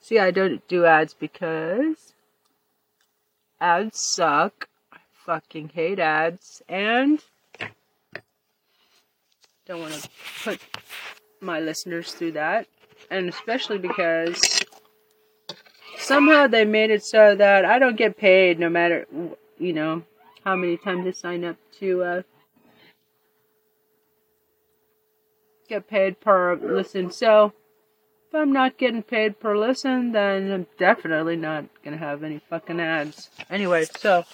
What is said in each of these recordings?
See, I don't do ads because ads suck. I fucking hate ads and don't want to put my listeners through that. And especially because somehow they made it so that I don't get paid no matter, you know, how many times I sign up to uh, get paid per listen. So if I'm not getting paid per listen, then I'm definitely not gonna have any fucking ads. Anyway, so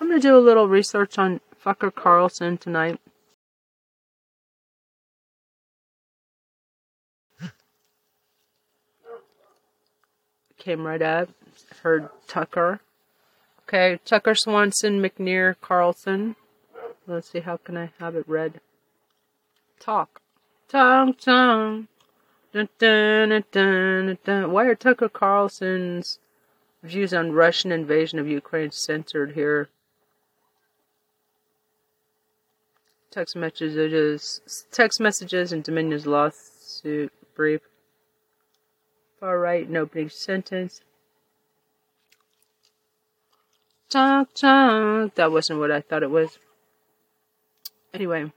I'm gonna do a little research on Fucker Carlson tonight. Came right up. Heard Tucker. Okay, Tucker Swanson, McNear, Carlson. Let's see, how can I have it read? Talk. Talk, talk. Dun, dun, dun, Why are Tucker Carlson's views on Russian invasion of Ukraine censored here? Text messages, text messages, and Dominion's lawsuit brief. Far right in opening sentence. Talk, talk. That wasn't what I thought it was. Anyway.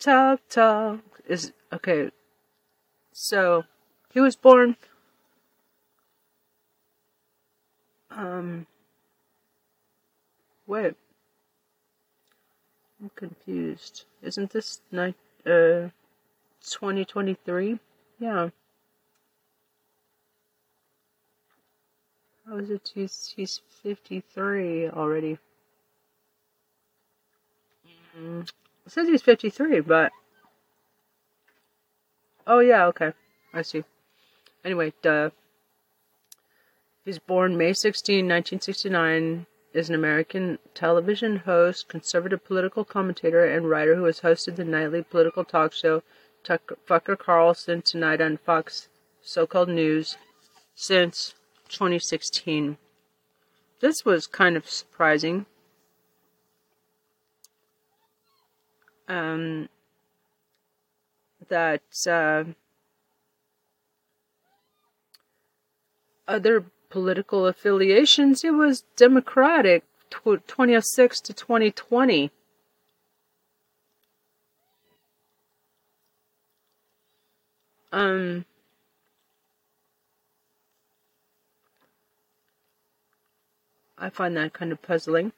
Talk, talk is okay. So he was born. Um. Wait. I'm confused. Isn't this night uh 2023? Yeah. How is it he's he's 53 already? Mm. It says he's 53, but Oh, yeah, okay. I see. Anyway, duh. He's born May 16, 1969, is an American television host, conservative political commentator, and writer who has hosted the nightly political talk show Tucker Carlson Tonight on Fox So-Called News since 2016. This was kind of surprising. Um, that uh, other political affiliations, it was Democratic 2006 to 2020. Um, I find that kind of puzzling.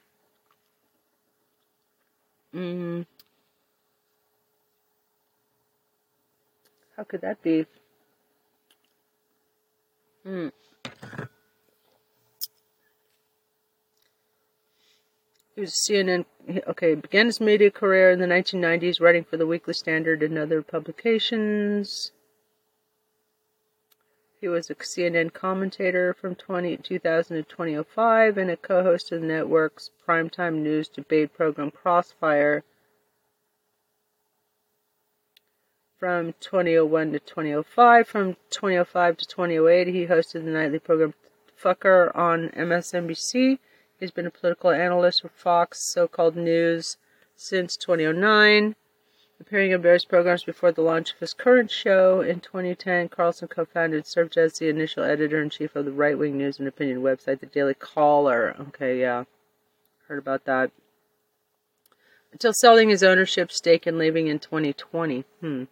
Mm, How could that be? Hmm. He was CNN. Okay, began his media career in the 1990s, writing for the Weekly Standard and other publications. He was a CNN commentator from 20, 2000 to 2005 and a co-host of the network's primetime news debate program Crossfire from 2001 to 2005. From 2005 to 2008, he hosted the nightly program Fucker on MSNBC. He's been a political analyst for Fox so-called news since 2009, appearing in various programs before the launch of his current show. In 2010, Carlson co-founded and served as the initial editor-in-chief of the right-wing news and opinion website, The Daily Caller. Okay, yeah, heard about that. Until selling his ownership stake and leaving in 2020. Hmm.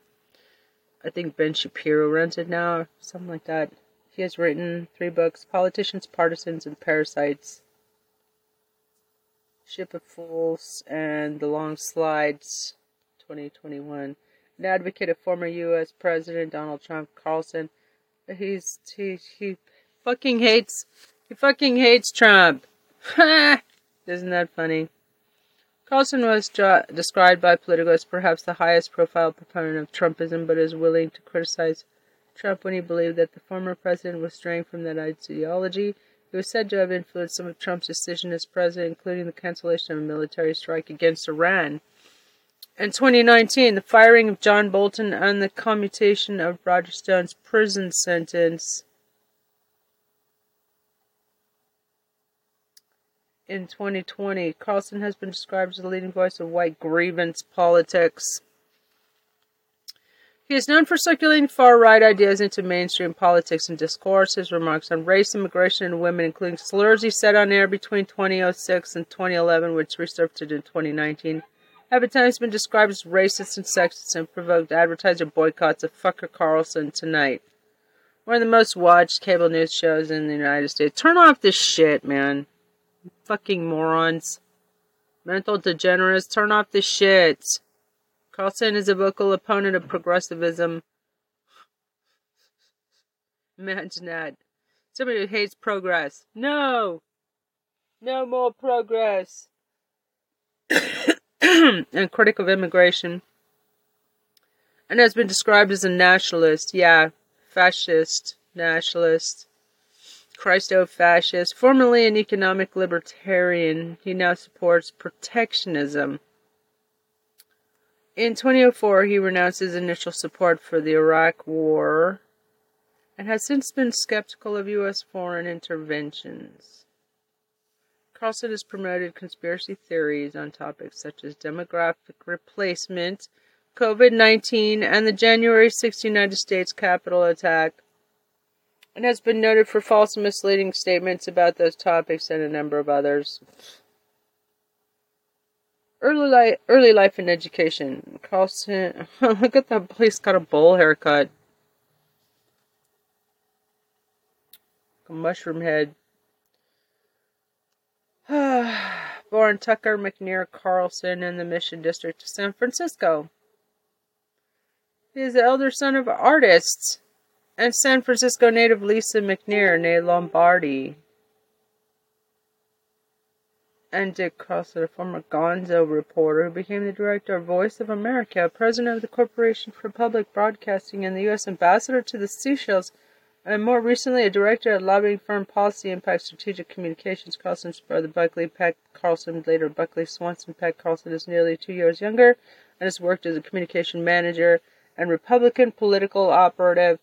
I think Ben Shapiro runs it now, or something like that. He has written three books Politicians, Partisans, and Parasites, Ship of Fools, and The Long Slides 2021. An advocate of former U.S. President Donald Trump, Carlson. He's, he, he fucking hates, he fucking hates Trump. Isn't that funny? Carlson was described by Politico as perhaps the highest profile proponent of Trumpism, but is willing to criticize Trump when he believed that the former president was straying from that ideology. He was said to have influenced some of Trump's decisions as president, including the cancellation of a military strike against Iran. In 2019, the firing of John Bolton and the commutation of Roger Stone's prison sentence in 2020. Carlson has been described as the leading voice of white grievance politics. He is known for circulating far right ideas into mainstream politics and discourse. His remarks on race, immigration, and women, including slurs he said on air between 2006 and 2011, which resurfaced in 2019, have at times been described as racist and sexist and provoked advertiser boycotts of Fucker Carlson tonight. One of the most watched cable news shows in the United States. Turn off this shit, man. Fucking morons. Mental degenerates, turn off the shit. Carlson is a vocal opponent of progressivism. Imagine that. Somebody who hates progress. No! No more progress. and critic of immigration. And has been described as a nationalist. Yeah, fascist, nationalist. Christo fascist. Formerly an economic libertarian, he now supports protectionism. In 2004, he renounced his initial support for the Iraq War and has since been skeptical of U.S. foreign interventions. Carlson has promoted conspiracy theories on topics such as demographic replacement, COVID 19, and the January 6 United States Capitol attack, and has been noted for false and misleading statements about those topics and a number of others. Early life, early life and education. Carlson, look at that place got a bowl haircut. A mushroom head. Born Tucker McNear Carlson in the Mission District of San Francisco. He is the elder son of artists and San Francisco native Lisa McNear, née Lombardi and Dick Carlson, a former Gonzo reporter who became the director of Voice of America, president of the Corporation for Public Broadcasting, and the U.S. ambassador to the Seychelles, and more recently a director at lobbying firm Policy Impact Strategic Communications. Carlson's brother Buckley Peck Carlson, later Buckley Swanson Peck Carlson, is nearly two years younger and has worked as a communication manager and Republican political operative.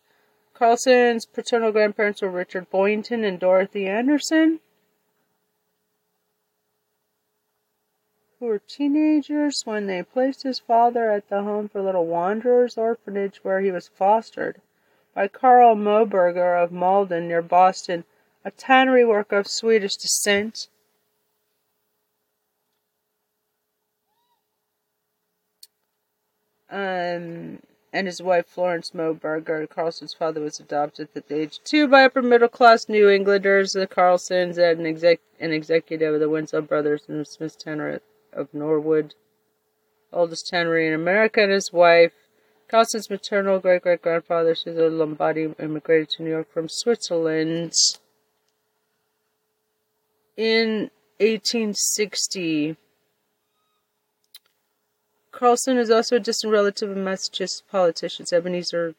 Carlson's paternal grandparents were Richard Boynton and Dorothy Anderson. who were teenagers when they placed his father at the Home for Little Wanderers orphanage where he was fostered by Carl Moberger of Malden near Boston, a tannery worker of Swedish descent. Um, and his wife Florence Moberger. Carlson's father was adopted at the age of two by upper middle class New Englanders, the Carlsons, and an, exec- an executive of the Winslow Brothers and Smith Tanner of Norwood, oldest tannery in America, and his wife. Carlson's maternal great great grandfather, Cesare Lombardi, immigrated to New York from Switzerland in 1860. Carlson is also a distant relative of Massachusetts politicians Ebenezer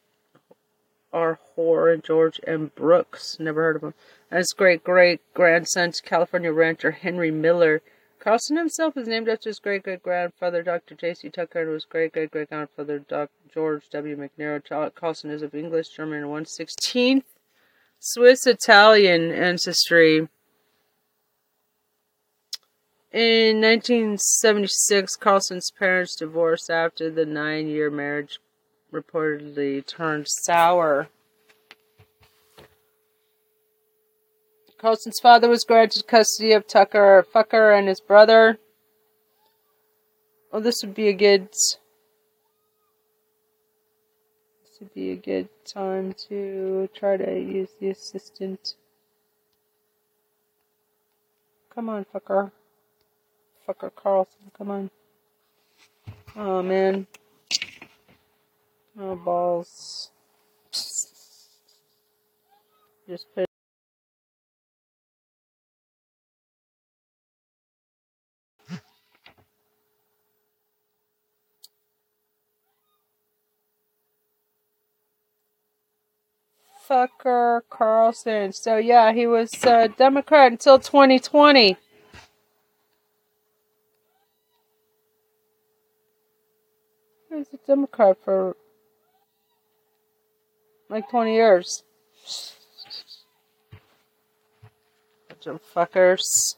R. Hoar and George M. Brooks. Never heard of him. And his great great grandson, California rancher Henry Miller. Carlson himself is named after his great great grandfather, Dr. J.C. Tucker, and his great great great grandfather, Dr. George W. McNear. Carlson is of English, German, and 116th Swiss Italian ancestry. In 1976, Carlson's parents divorced after the nine year marriage reportedly turned sour. Carlson's father was granted custody of Tucker Fucker and his brother. Oh, this would be a good. This would be a good time to try to use the assistant. Come on, Fucker. Fucker Carlson, come on. Oh, man. Oh, balls. Just put Tucker Carlson. So yeah, he was a Democrat until 2020. was a Democrat for like 20 years. Bunch of fuckers.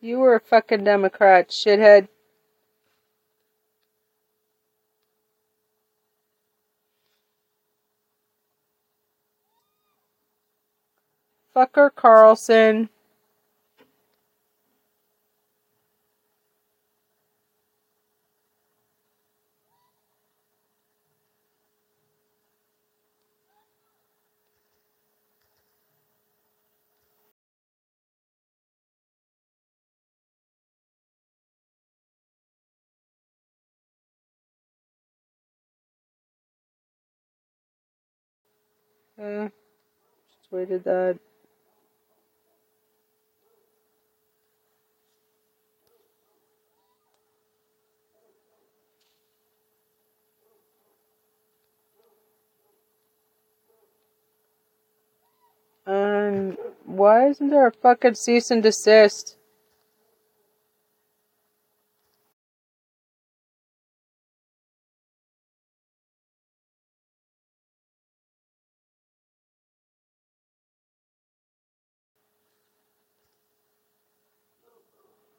You were a fucking Democrat, shithead. Fucker Carlson. Uh, just waited that. Um, why isn't there a fucking cease and desist?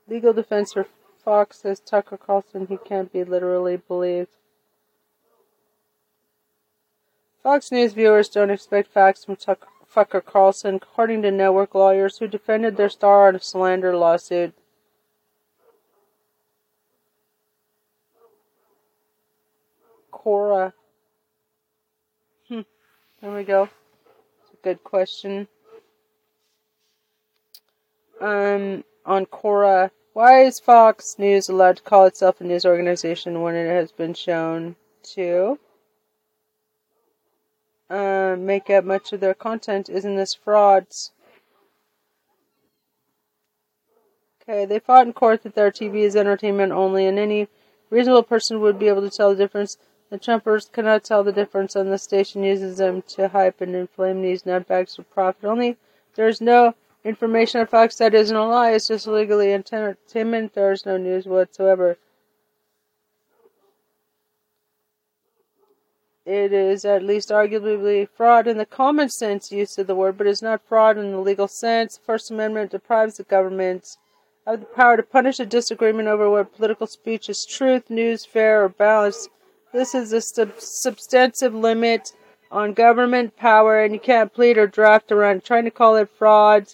Legal defense for Fox says Tucker Carlson he can't be literally believed. Fox News viewers don't expect facts from Tucker Carlson, according to network lawyers who defended their star on a slander lawsuit. Quora. Hmm. There we go. It's a good question. Um, on Quora, why is Fox News allowed to call itself a news organization when it has been shown to uh, make up much of their content? Isn't this frauds? Okay, they fought in court that their TV is entertainment only, and any reasonable person would be able to tell the difference. The Trumpers cannot tell the difference, and the station uses them to hype and inflame these nutbags for profit. Only there's no information on Fox that isn't a lie. It's just legally entertainment. There's no news whatsoever. It is at least arguably fraud in the common sense use of the word, but is not fraud in the legal sense. The First Amendment deprives the government of the power to punish a disagreement over what political speech is truth, news, fair, or balanced. This is a sub- substantive limit on government power, and you can't plead or draft around trying to call it fraud,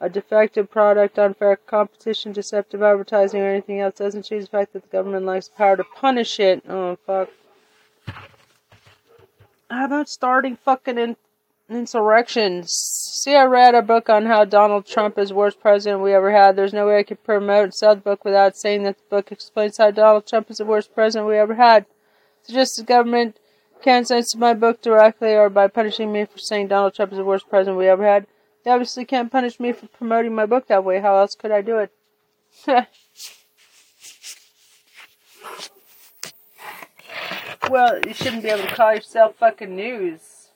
a defective product, unfair competition, deceptive advertising, or anything else doesn't change the fact that the government lacks power to punish it. Oh, fuck. How about starting fucking in- insurrections? See, I read a book on how Donald Trump is the worst president we ever had. There's no way I could promote and sell the book without saying that the book explains how Donald Trump is the worst president we ever had. Suggest the government can censor my book directly or by punishing me for saying Donald Trump is the worst president we ever had. They obviously can't punish me for promoting my book that way. How else could I do it? well, you shouldn't be able to call yourself fucking news.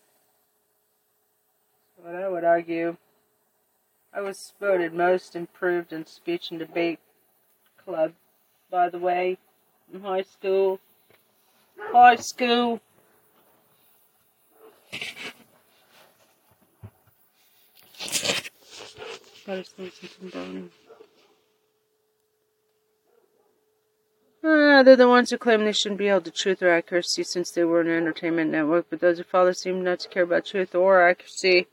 What I would argue. I was voted most improved in speech and debate club, by the way, in high school. High school. Uh, they're the ones who claim they shouldn't be held to truth or accuracy since they were an entertainment network, but those who follow seem not to care about truth or accuracy.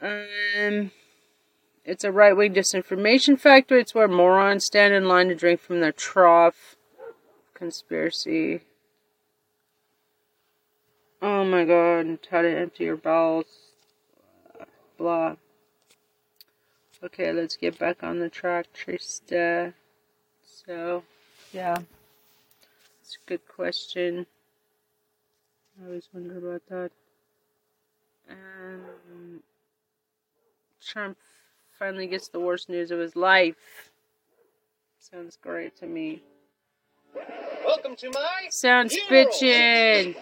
Um, it's a right wing disinformation factory. It's where morons stand in line to drink from their trough. Conspiracy. Oh my god, how to empty your bowels. Blah. Okay, let's get back on the track, Trista. So, yeah. It's a good question. I always wonder about that. Um, Trump finally gets the worst news of his life. Sounds great to me. Welcome to my Sounds funeral. bitchin'.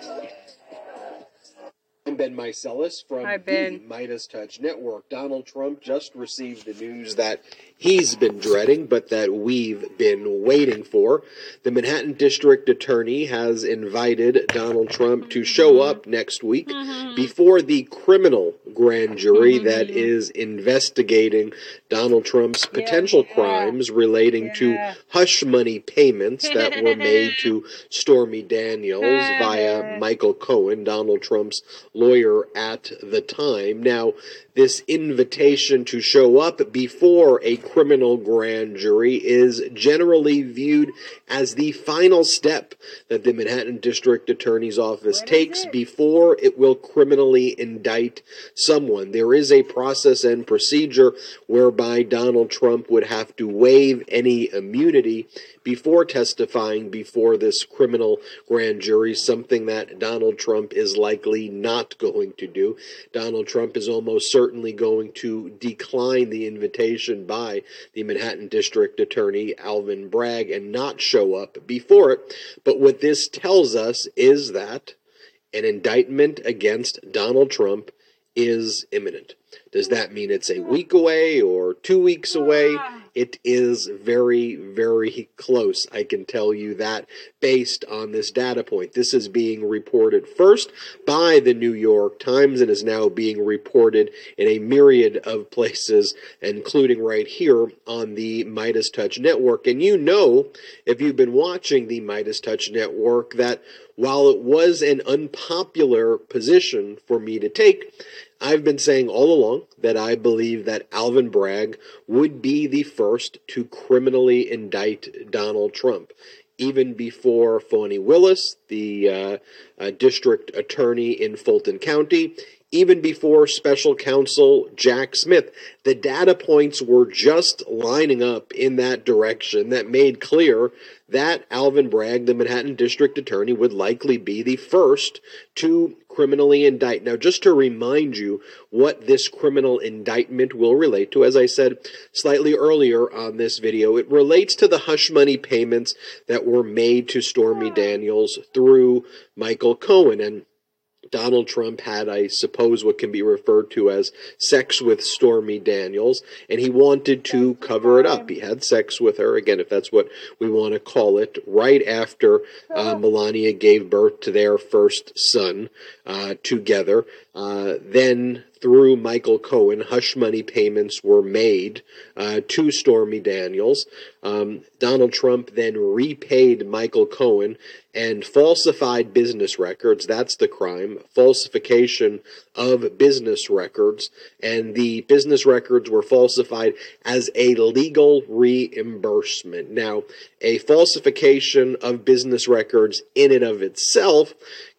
I'm Ben Meiselas from Hi, the Midas Touch Network. Donald Trump just received the news that he's been dreading, but that we've been waiting for. The Manhattan District Attorney has invited Donald Trump to show up next week mm-hmm. before the criminal grand jury mm-hmm. that is investigating Donald Trump's potential yeah. crimes relating Yeah. to hush money payments that were made to Stormy Daniels via Michael Cohen, Donald Trump's lawyer at the time. Now, this invitation to show up before a criminal grand jury is generally viewed as the final step that the Manhattan District Attorney's Office What takes it? before it will criminally indict someone. There is a process and procedure whereby Donald Trump would have to waive any immunity before testifying before this criminal grand jury, something that Donald Trump is likely not going to do. Donald Trump is almost certainly going to decline the invitation by the Manhattan District Attorney Alvin Bragg and not show up before it. But what this tells us is that an indictment against Donald Trump is imminent. Does that mean it's a week away or two weeks away? It is very, very close. I can tell you that based on this data point. This is being reported first by the New York Times and is now being reported in a myriad of places, including right here on the Midas Touch Network. And you know, if you've been watching the Midas Touch Network, that while it was an unpopular position for me to take, I've been saying all along that I believe that Alvin Bragg would be the first to criminally indict Donald Trump. Even before Fani Willis, the uh, uh, district attorney in Fulton County, even before special counsel Jack Smith. The data points were just lining up in that direction that made clear that Alvin Bragg, the Manhattan district attorney, would likely be the first to criminally indict. Now, just to remind you what this criminal indictment will relate to, as I said slightly earlier on this video, it relates to the hush money payments that were made to Stormy Daniels through Michael Cohen. And Donald Trump had, I suppose, what can be referred to as sex with Stormy Daniels, and he wanted to cover it up. He had sex with her, again, if that's what we want to call it, right after uh, Melania gave birth to their first son uh, together. Uh, then, through Michael Cohen, hush money payments were made uh, to Stormy Daniels. Um, Donald Trump then repaid Michael Cohen and falsified business records. That's the crime. Falsification of business records. And the business records were falsified as a legal reimbursement. Now, a falsification of business records in and of itself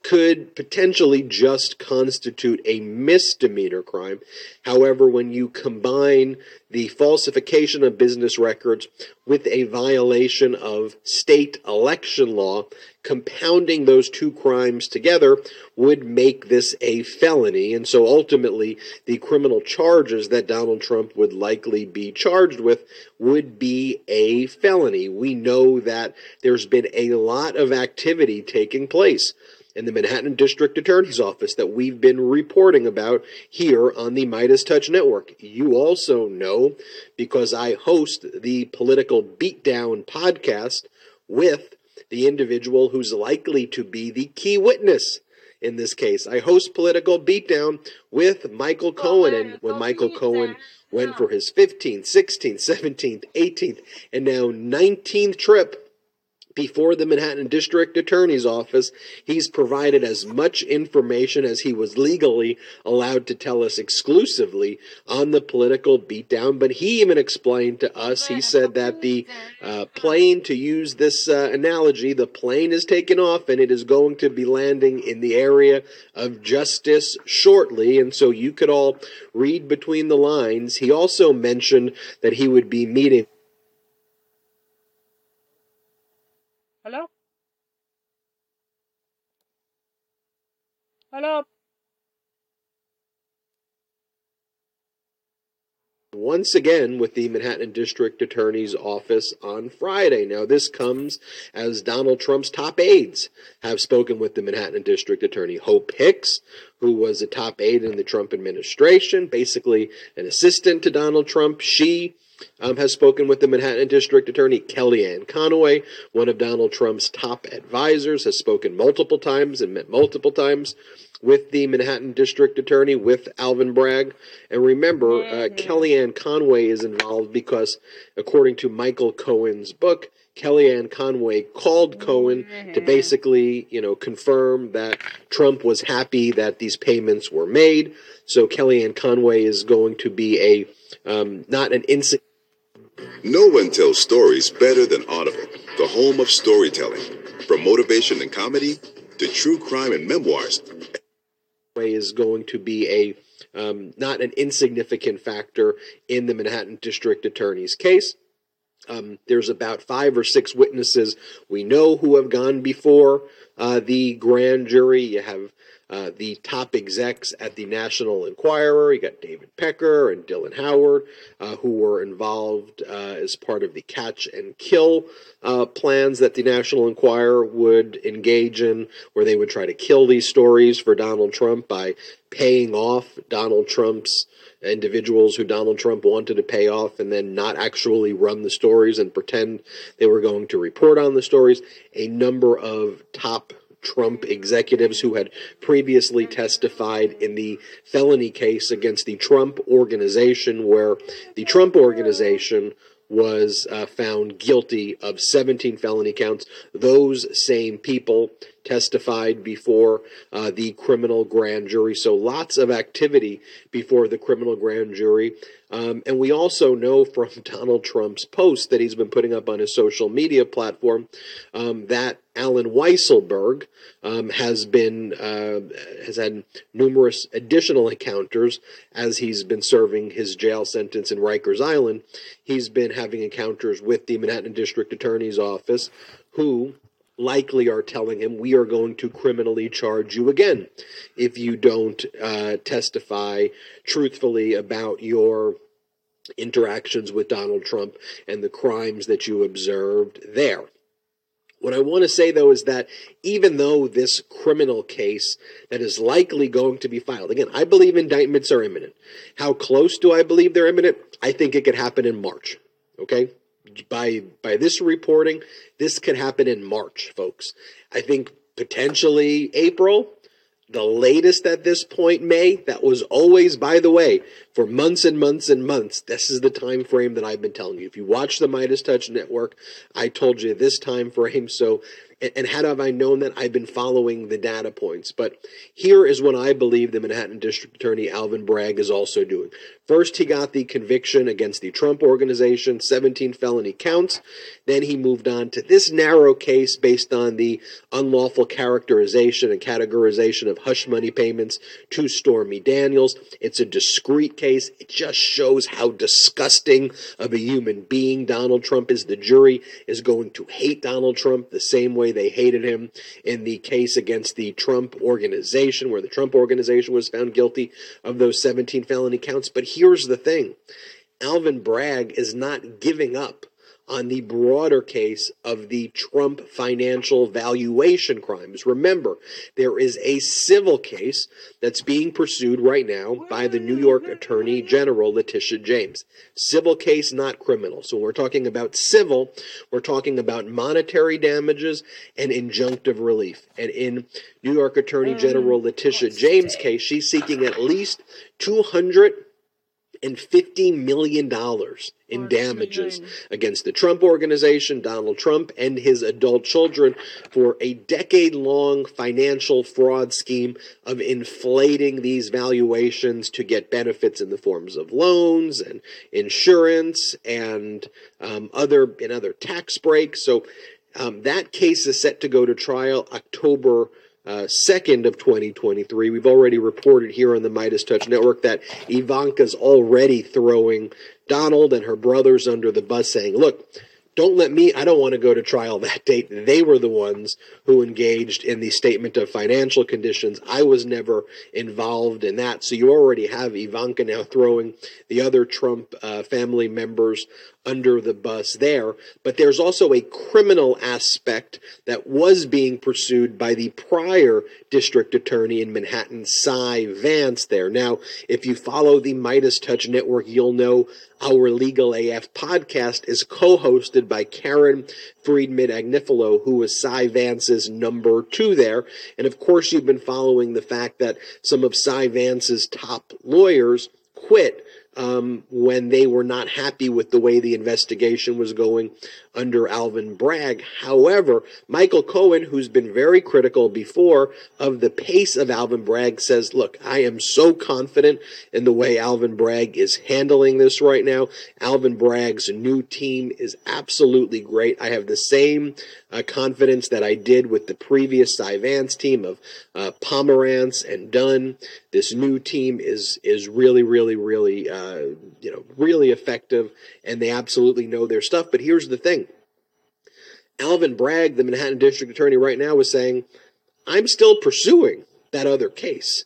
could potentially just constitute a misdemeanor crime. However, when you combine the falsification of business records with a violation of state election law, compounding those two crimes together would make this a felony. And so ultimately, the criminal charges that Donald Trump would likely be charged with would be a felony. We know that there's been a lot of activity taking place in the Manhattan District Attorney's Office that we've been reporting about here on the Midas Touch Network. You also know, because I host the Political Beatdown podcast with the individual who's likely to be the key witness in this case. I host Political Beatdown with Michael Cohen, and when Michael Cohen went for his 15th, 16th, 17th, 18th, and now 19th trip before the Manhattan District Attorney's Office. He's provided as much information as he was legally allowed to tell us exclusively on the political beatdown. But he even explained to us, he said that the uh, plane, to use this uh, analogy, the plane is taking off and it is going to be landing in the area of justice shortly. And so you could all read between the lines. He also mentioned that he would be meeting Hello? Hello? once again with the Manhattan District Attorney's Office on Friday. Now, this comes as Donald Trump's top aides have spoken with the Manhattan District Attorney. Hope Hicks, who was a top aide in the Trump administration, basically an assistant to Donald Trump, she um, has spoken with the Manhattan District Attorney Kellyanne Conway, one of Donald Trump's top advisors, has spoken multiple times and met multiple times with the Manhattan District Attorney, with Alvin Bragg. And remember, uh, Kellyanne Conway is involved because, according to Michael Cohen's book, Kellyanne Conway called Cohen to basically, you know, confirm that Trump was happy that these payments were made. So Kellyanne Conway is going to be a um, not an insignificant. No one tells stories better than Audible, the home of storytelling. From motivation and comedy to true crime and memoirs. Way Is going to be a um, not an insignificant factor in the Manhattan District Attorney's case. Um, there's about five or six witnesses we know who have gone before uh, the grand jury. You have uh, the top execs at the National Enquirer. You got David Pecker and Dylan Howard, uh, who were involved uh, as part of the catch and kill uh, plans that the National Enquirer would engage in, where they would try to kill these stories for Donald Trump by paying off Donald Trump's individuals who Donald Trump wanted to pay off and then not actually run the stories and pretend they were going to report on the stories. A number of top Trump executives who had previously testified in the felony case against the Trump organization, where the Trump organization was uh, found guilty of 17 felony counts. Those same people testified before uh, the criminal grand jury. So lots of activity before the criminal grand jury. Um, and we also know from Donald Trump's post that he's been putting up on his social media platform um, that Allen Weisselberg um, has been uh, has had numerous additional encounters as he's been serving his jail sentence in Rikers Island. He's been having encounters with the Manhattan District Attorney's Office, who likely are telling him we are going to criminally charge you again if you don't uh, testify truthfully about your interactions with Donald Trump and the crimes that you observed there. What I want to say though is that even though this criminal case that is likely going to be filed, again, I believe indictments are imminent. How close do I believe they're imminent? I think it could happen in March. Okay? By by this reporting, this could happen in March, folks. I think potentially April, the latest at this point may that was always by the way for months and months and months this is the time frame that i've been telling you if you watch the midas touch network i told you this time frame so and had have I known that, I've been following the data points. But here is what I believe the Manhattan District Attorney Alvin Bragg is also doing. First, he got the conviction against the Trump organization, 17 felony counts. Then he moved on to this narrow case based on the unlawful characterization and categorization of hush money payments to Stormy Daniels. It's a discrete case. It just shows how disgusting of a human being Donald Trump is. The jury is going to hate Donald Trump the same way they hated him in the case against the Trump organization, where the Trump organization was found guilty of those 17 felony counts. But here's the thing Alvin Bragg is not giving up on the broader case of the Trump financial valuation crimes. Remember, there is a civil case that's being pursued right now by the New York Attorney General Letitia James. Civil case, not criminal. So when we're talking about civil, we're talking about monetary damages and injunctive relief. And in New York Attorney oh, General Letitia James' case, she's seeking at least 200 and $50 million in damages against the Trump organization, Donald Trump, and his adult children for a decade long financial fraud scheme of inflating these valuations to get benefits in the forms of loans and insurance and um, other and other tax breaks. So um, that case is set to go to trial October uh, 2nd of 2023. We've already reported here on the Midas Touch Network that Ivanka's already throwing Donald and her brothers under the bus, saying, "Look." Don't let me, I don't want to go to trial that date. They were the ones who engaged in the statement of financial conditions. I was never involved in that. So you already have Ivanka now throwing the other Trump uh, family members under the bus there. But there's also a criminal aspect that was being pursued by the prior district attorney in Manhattan, Cy Vance, there. Now, if you follow the Midas Touch Network, you'll know our Legal AF podcast is co-hosted by Karen Friedman Agnifilo, who was Cy Vance's number two there. And of course, you've been following the fact that some of Cy Vance's top lawyers quit um, when they were not happy with the way the investigation was going under Alvin Bragg. However, Michael Cohen, who's been very critical before of the pace of Alvin Bragg, says, look, I am so confident in the way Alvin Bragg is handling this right now. Alvin Bragg's new team is absolutely great. I have the same uh, confidence that I did with the previous Cy Vance team of uh, Pomerantz and Dunne. This new team is is really, really, really, uh, you know, really effective, and they absolutely know their stuff. But here's the thing: Alvin Bragg, the Manhattan District Attorney, right now is saying, "I'm still pursuing that other case."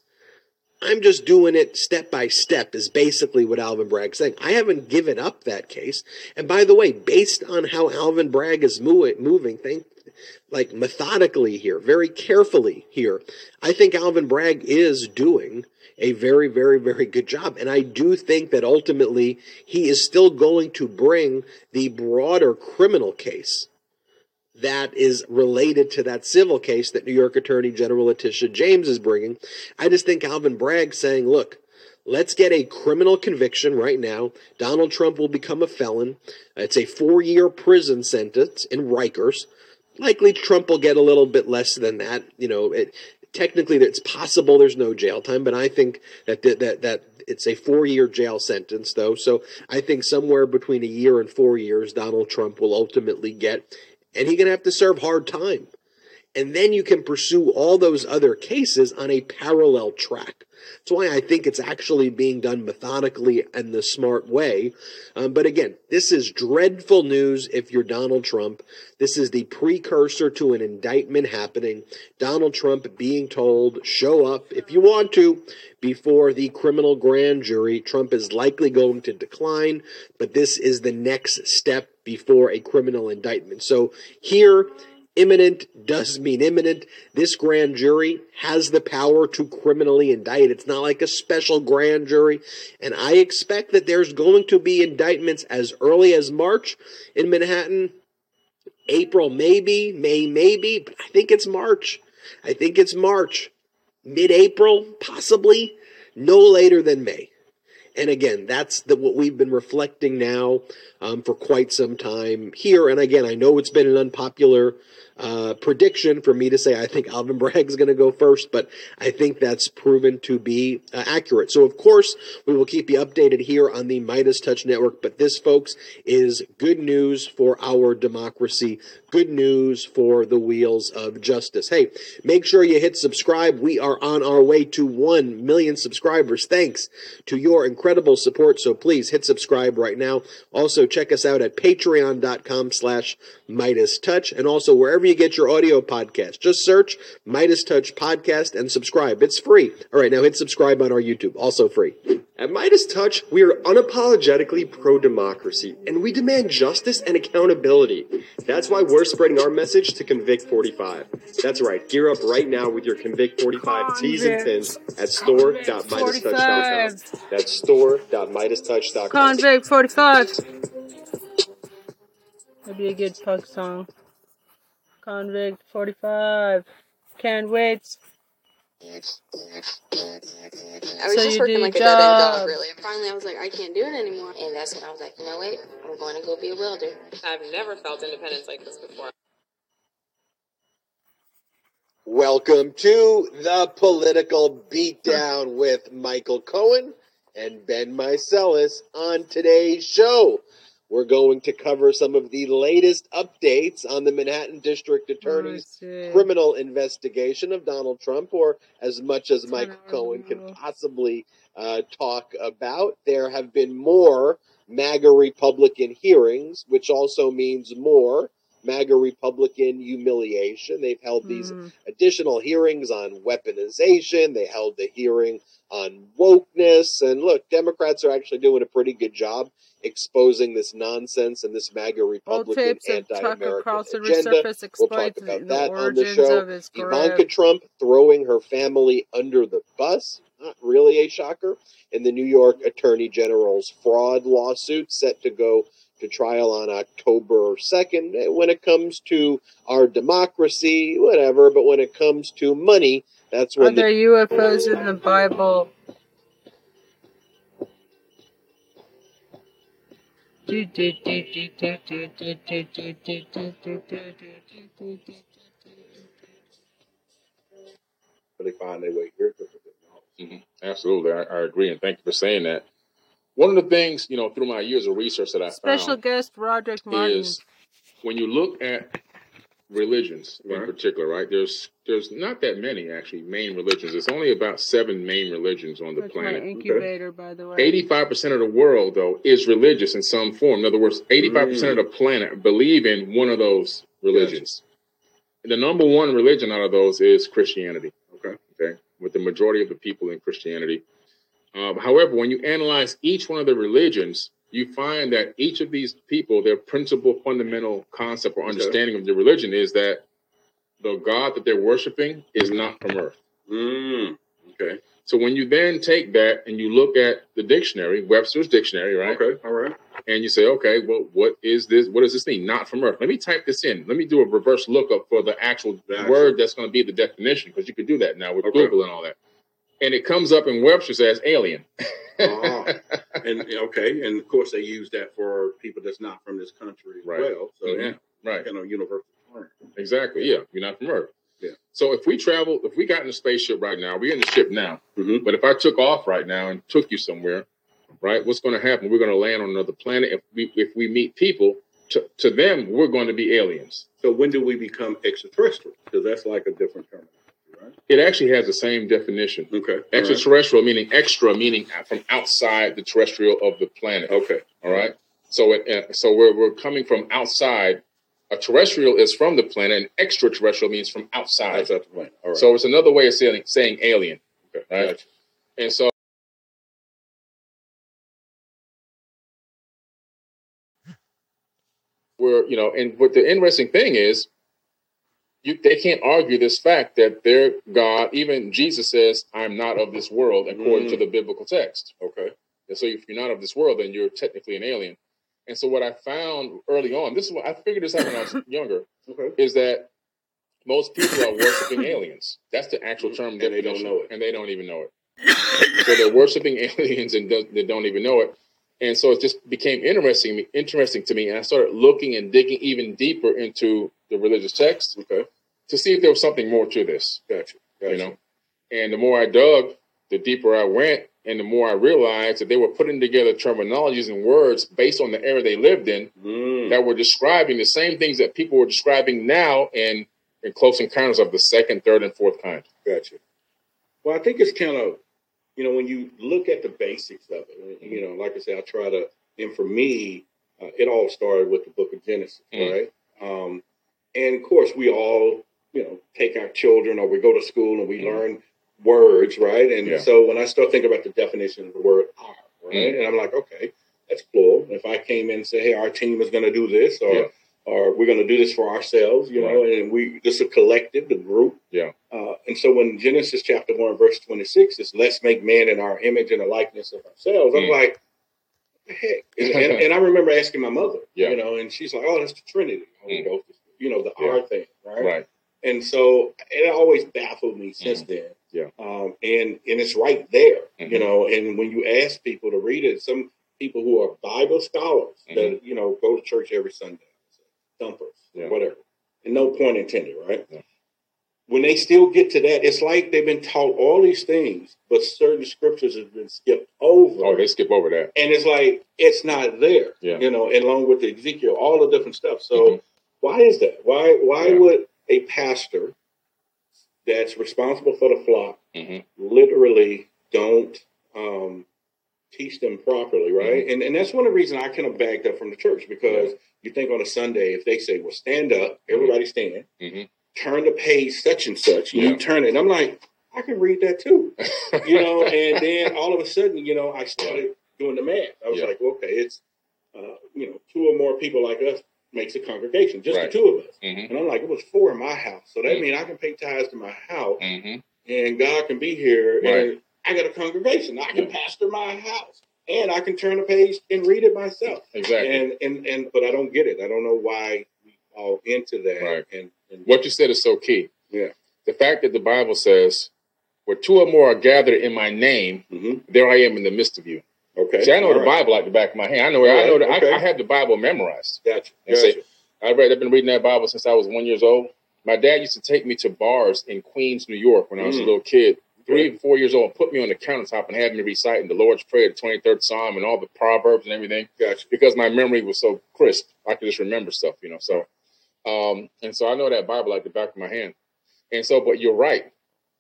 I'm just doing it step by step, is basically what Alvin Bragg's saying. I haven't given up that case. And by the way, based on how Alvin Bragg is moving, think like methodically here, very carefully here, I think Alvin Bragg is doing a very, very, very good job. And I do think that ultimately he is still going to bring the broader criminal case that is related to that civil case that New York Attorney General Letitia James is bringing. I just think Alvin Bragg saying, look, let's get a criminal conviction right now. Donald Trump will become a felon. It's a four year prison sentence in Rikers. Likely Trump will get a little bit less than that. You know, it, technically it's possible there's no jail time, but I think that that that it's a four year jail sentence though. So I think somewhere between a year and four years, Donald Trump will ultimately get and he's going to have to serve hard time. And then you can pursue all those other cases on a parallel track. That's why I think it's actually being done methodically and the smart way. Um, but again, this is dreadful news if you're Donald Trump. This is the precursor to an indictment happening. Donald Trump being told, show up if you want to before the criminal grand jury. Trump is likely going to decline, but this is the next step before a criminal indictment. So here, imminent does mean imminent. This grand jury has the power to criminally indict. It's not like a special grand jury. And I expect that there's going to be indictments as early as March in Manhattan. April, maybe, May, maybe, but I think it's March. I think it's March. Mid April, possibly. No later than May. And again, that's the, what we've been reflecting now um, for quite some time here. And again, I know it's been an unpopular uh, prediction for me to say I think Alvin Bragg is going to go first, but I think that's proven to be uh, accurate. So, of course, we will keep you updated here on the Midas Touch Network. But this, folks, is good news for our democracy. Good news for the wheels of justice. Hey, make sure you hit subscribe. We are on our way to 1 million subscribers. Thanks to your incredible support. So please hit subscribe right now. Also, check us out at patreon.com slash Midas Touch and also wherever you get your audio podcast. Just search Midas Touch Podcast and subscribe. It's free. All right, now hit subscribe on our YouTube. Also free. At Midas Touch, we are unapologetically pro democracy, and we demand justice and accountability. That's why we're spreading our message to Convict 45. That's right, gear up right now with your Convict 45 tees and pins at store.midastouch.com. That's store.midastouch.com. Convict 45. That'd be a good punk song. Convict 45. Can't wait. I was So just you working do like a dead end job. dog, really. And finally, I was like, I can't do it anymore. And that's when I was like, you know what? I'm going to go be a welder. I've never felt independence like this before. Welcome to the political beatdown with Michael Cohen and Ben Meiselas on today's show. We're going to cover some of the latest updates on the Manhattan District Attorney's see. criminal investigation of Donald Trump, or as much as Michael Turn Cohen can possibly uh, talk about. There have been more MAGA Republican hearings, which also means more MAGA Republican humiliation. They've held these Mm. additional hearings on weaponization. They held the hearing on wokeness. And look, Democrats are actually doing a pretty good job exposing this nonsense and this MAGA Republican anti-American agenda. We'll talk about that on the show. Ivanka. Trump throwing her family under the bus. Not really a shocker. And the New York Attorney General's fraud lawsuit set to go to trial on October 2nd. Eh, when it comes to our democracy, whatever, but when it comes to money, that's when. Are the- there UFOs in the Bible? Really find their way here. Mm-hmm. Absolutely, I, I agree, and thank you for saying that. One of the things, you know, through my years of research that I Special found guest Roderick Martin. is when you look at religions in Right. particular, right? There's there's not that many actually main religions. It's only about seven main religions on the That's my planet. incubator, by the way. Eighty-five percent of the world, though, is religious in some form. In other words, eighty-five percent of mm. the planet believe in one of those religions. And the number one religion out of those is Christianity. Okay. Okay, with the majority of the people in Christianity. Um, however, when you analyze each one of the religions, you find that each of these people, their principal fundamental concept or understanding of the religion is that the God that they're worshiping is not from earth. Mm. Okay. So when you then take that and you look at the dictionary, Webster's dictionary, right? Okay. All right. And you say, okay, well, what is this? What does this mean? Not from earth. Let me type this in. Let me do a reverse lookup for the actual The actual- word that's going to be the definition, because you can do that now with Okay. Google and all that. And it comes up in Webster's as alien. Ah. And okay, and of course they use that for people that's not from this country as Right. well. So Mhm. yeah, right. kind of universal term. Exactly. Yeah. You're not from Earth. Yeah. So if we travel, if we got in a spaceship right now, we're in the ship now. Mhm. But if I took off right now and took you somewhere, right, what's going to happen? We're going to land on another planet. If we if we meet people, to, to them, we're going to be aliens. So when do we become extraterrestrial? Because that's like a different term? It actually has the same definition. Okay. Extraterrestrial meaning extra, meaning from outside the terrestrial of the planet. Okay. All right. So it, uh, so we're we're coming from outside. A terrestrial is from the planet, and extraterrestrial means from outside. Outside the planet. All right. So it's another way of saying saying alien, okay. right? Gotcha. And so we're you know, and what the interesting thing is, you they can't argue this fact that their God, even Jesus says, "I'm not of this world," according to mm. the biblical text. Okay. And so if you're not of this world, then you're technically an alien. And so what I found early on, this is what I figured this out when I was younger, Okay. is that most people are worshiping aliens. That's the actual mm-hmm. term And they don't know it. and they don't even know it. so they're worshiping aliens and do, they don't even know it. And so it just became interesting, interesting to me, and I started looking and digging even deeper into the religious text Okay. to see if there was something more to this. Gotcha. Gotcha. You know, and the more I dug, the deeper I went, and the more I realized that they were putting together terminologies and words based on the era they lived in Mm. that were describing the same things that people were describing now in, in close encounters of the second, third, and fourth kind. Gotcha. Well, I think it's kind of, you know, when you look at the basics of it, you know, like I said, I try to, and for me, uh, it all started with the book of Genesis, Mm. right? Um, and of course, we all, you know, take our children or we go to school and we Mm. learn words, right? And Yeah. so when I start thinking about the definition of the word "our," right, Mm. and I'm like, okay, that's plural. If I came in and say, hey, our team is going to do this, or Yeah. or we're going to do this for ourselves, you know, and we this is a collective, the group. Yeah. Uh, and so when Genesis chapter one verse twenty six is "Let's make man in our image and the likeness of ourselves," I'm Mm. like, what the heck? And, and, and I remember asking my mother, Yeah. you know, and she's like, "Oh, that's the Trinity, Holy Mm. You know, the Yeah. R thing, right?" Right. And so it always baffled me since then. Mm. Yeah. Um, and and it's right there, Mhm. you know. And when you ask people to read it, some people who are Bible scholars that you know go to church every Sunday, thumpers, Mm-hmm. Yeah. whatever, and no point intended, right? Yeah. When they still get to that, it's like they've been taught all these things, but certain scriptures have been skipped over. Oh, they skip over that. and it's like it's not there, Yeah. you know, along with the Ezekiel, all the different stuff. So Mhm. Why is that? Why why Yeah. would a pastor that's responsible for the flock hmm literally don't um, teach them properly, right? And and that's one of the reasons I kind of backed up from the church because you think on a Sunday if they say, "Well, stand up, everybody stand, Mhm. turn the page such and such," Yeah. you turn it, and I'm like, I can read that too, you know. and then all of a sudden, you know, I started doing the math. I was Yeah. like, okay, it's uh, you know, two or more people like us makes a congregation, just Right. the two of us. Mhm. And I'm like, it was four in my house, so that Mhm. means I can pay tithes to my house, Mhm. and God can be here, Right. and I got a congregation. I can pastor my house, and I can turn a page and read it myself. Exactly. And and and, but I don't get it. I don't know why we fall into that. Right. And, and what you said is so key. Yeah. The fact that the Bible says, where two or more are gathered in my name, Mhm. there I am in the midst of you. Okay. See, I know All the right. Bible like the back of my hand. I know. I know. right, that okay. I, I have the Bible memorized. Gotcha. Gotcha. I read. I've been reading that Bible since I was one years old. My dad used to take me to bars in Queens, New York, when I was a Mm. little kid, three, four years old, put me on the countertop and have me reciting the Lord's Prayer, the twenty third Psalm, and all the proverbs and everything. Gotcha. because my memory was so crisp. I could just remember stuff, you know. So, um, and so I know that Bible like the back of my hand. And so, but you're right.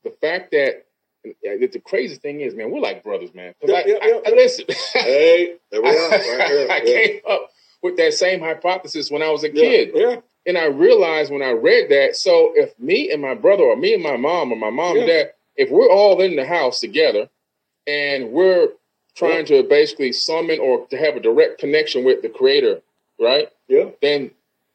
The fact that the, the crazy thing is, man, we're like brothers, man. Yeah, I, yeah, I- yeah. I- listen, Hey, there we are. Right here. I Yeah. came up with that same hypothesis when I was a Yeah, kid. Yeah. And I realized when I read that, so if me and my brother, or me and my mom, or my mom and dad, if we're all in the house together and we're trying to basically summon or to have a direct connection with the creator, right? Yeah. Then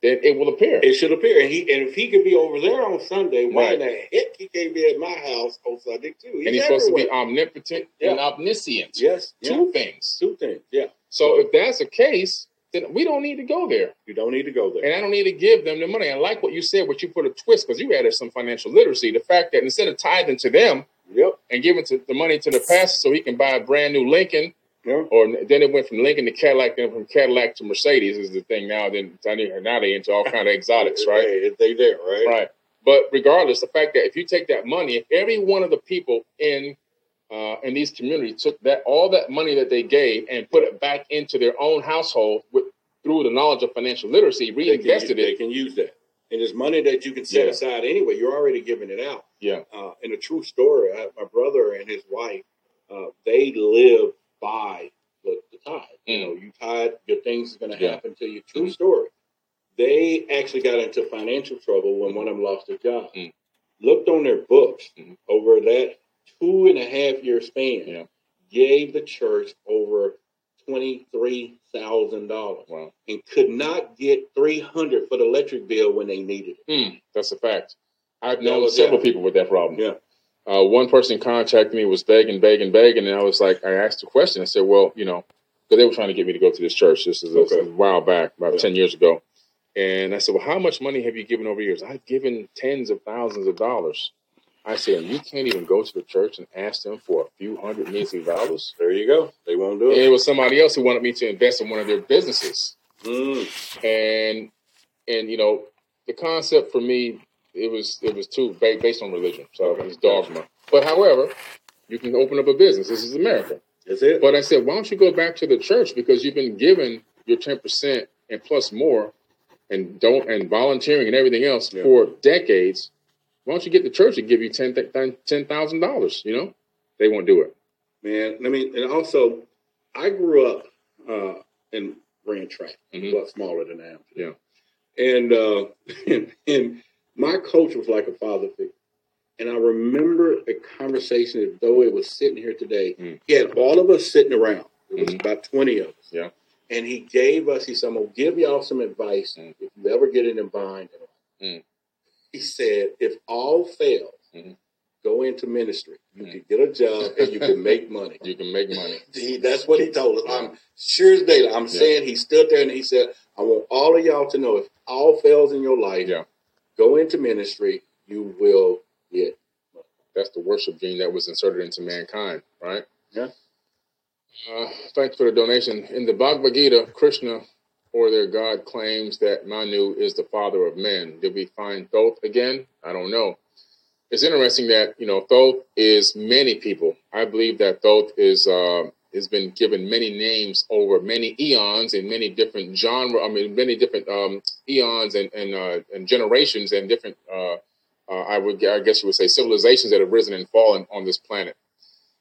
then it will appear. It should appear. And he and if he could be over there on Sunday, why Right. the heck he can't be at my house on Sunday too? and he's supposed to be omnipotent and omniscient. Yes. Yeah. Two things. Two things. Yeah. So if that's the case, then we don't need to go there. You don't need to go there. And I don't need to give them the money. I like what you said, but you put a twist because you added some financial literacy. The fact that instead of tithing to them Yep. and giving to, the money to the pastor so he can buy a brand new Lincoln, Yeah. or then it went from Lincoln to Cadillac, then from Cadillac to Mercedes is the thing now. Then now they into all kind of exotics, right? Hey, they there, right? Right. But regardless, the fact that if you take that money, if every one of the people in uh, in these communities took that all that money that they gave and put it back into their own household with through the knowledge of financial literacy, They can, reinvested they can use that. And it's money that you can set Yeah. aside anyway. You're already giving it out. Yeah. Uh, and a true story, I, my brother and his wife, uh, they live by the, the. You Mm. know, you tithe, your things is going to Yeah. happen to you. True story. They actually got into financial trouble when one of them lost their job. Mm. Looked on their books Mhm. over that two and a half year span, Yeah. gave the church over $23,000 Wow. and could not get 300 for the electric bill when they needed it. Mm, that's a fact. I've known several yeah. people with that problem. Yeah. Uh, one person contacted me, was begging, begging, begging, and I was like, I asked a question. I said, well, you know, because they were trying to get me to go to this church. This is a, Okay. a while back, about Yeah. 10 years ago. And I said, well, how much money have you given over years? I've given tens of thousands of dollars. I said, and you can't even go to the church and ask them for a few hundred measly dollars? There you go. They won't do And it. it was somebody else who wanted me to invest in one of their businesses Mm. and and you know the concept for me it was it was too based on religion so it was dogma but however you can open up a business this is america That's it. but i said why don't you go back to the church because you've been given your 10% and plus more and don't and volunteering and everything else Yeah. for decades why don't you get the church to give you ten ten thousand dollars you know they won't do it Man, I mean, and also, I grew up uh, and ran track, Mhm. a lot smaller than I am. Yeah. And, uh, and and my coach was like a father figure. And I remember a conversation as though it was sitting here today. Mm. He had all of us sitting around. It was Mhm. about 20 of us. Yeah. And he gave us, he said, I'm going to give y'all some advice Mm. if you ever get in a bind. Mm. He said, if all fails, Mhm. go into ministry. You Mm. can get a job and you can make money. you can make money He, that's what he told us. I'm sure as daylight. I'm saying he stood there and he said, I want all of y'all to know if all fails in your life, Yeah. Go into ministry, you will get. that's the worship gene that was inserted into mankind, right? Yeah. Uh, thanks for the donation. In the Bhagavad Gita, Krishna or their God claims that Manu is the father of men. Did we find Thoth again? I don't know. It's interesting that you know Thoth is many people. I believe that Thoth is uh, has been given many names over many eons in many different genre. I mean, many different um, eons and and, uh, and generations and different. Uh, uh, I would I guess you would say civilizations that have risen and fallen on this planet.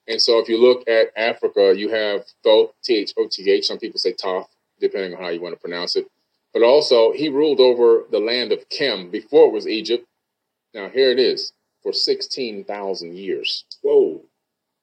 And so if you look at Africa, you have Thoth, T H O T H. Some people say Toth, depending on how you want to pronounce it. But also, he ruled over the land of Kem before it was Egypt. Now, here it is for 16,000 years. Whoa.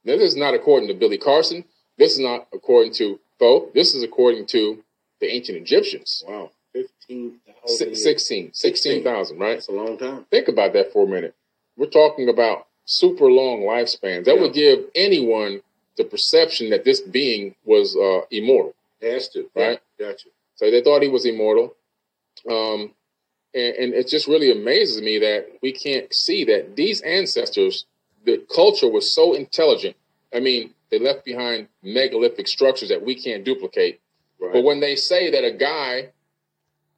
Now, this is not according to Billy Carson. This is not according to Thoth. This is according to the ancient Egyptians. Wow. 15,000. Si- 16, 16,000, right? That's a long time. Think about that for a minute. We're talking about super long lifespans. That Yeah. would give anyone the perception that this being was uh, immortal. Has to. Right. Yeah, Gotcha. So they thought he was immortal. Um, and, and it just really amazes me that we can't see that these ancestors, the culture was so intelligent. I mean, they left behind megalithic structures that we can't duplicate. Right. But when they say that a guy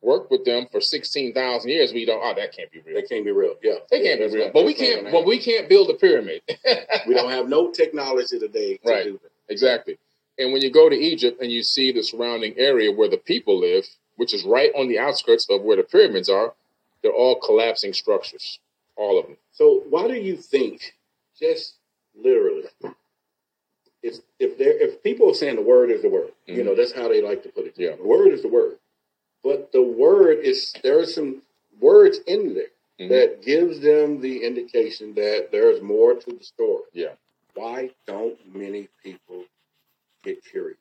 worked with them for 16,000 years, we don't, oh, that can't be real. That can't be real. Yeah. They can't be real. not- But we can't, but we can't build a pyramid. We don't have no technology today to Right. do that. Exactly. And when you go to Egypt and you see the surrounding area where the people live, which is right on the outskirts of where the pyramids are, they're all collapsing structures. All of them. So why do you think, just literally, if if there if people are saying the word is the word, you Mhm. know that's how they like to put it. Yeah. the word is the word, but the word is there are some words in there Mhm. that gives them the indication that there's more to the story. Yeah. Why don't many people get curious?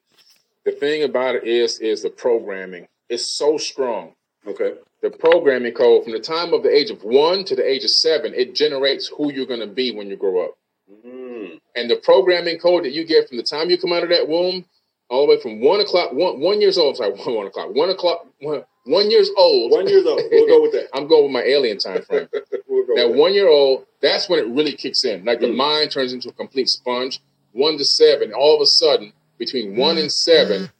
The thing about it is, is the programming is so strong. Okay. The programming code from the time of the age of one to the age of seven, it generates who you're going to be when you grow up. Mm. And the programming code that you get from the time you come out of that womb, all the way from one o'clock, one, one years old, sorry, one, one o'clock, one o'clock, one, one years old. One years old. We'll go with that. I'm going with my alien time frame. We'll go That with one year old, that's when it really kicks in. Like the Mm. mind turns into a complete sponge. One to seven, all of a sudden, between mm. one and seven, mm.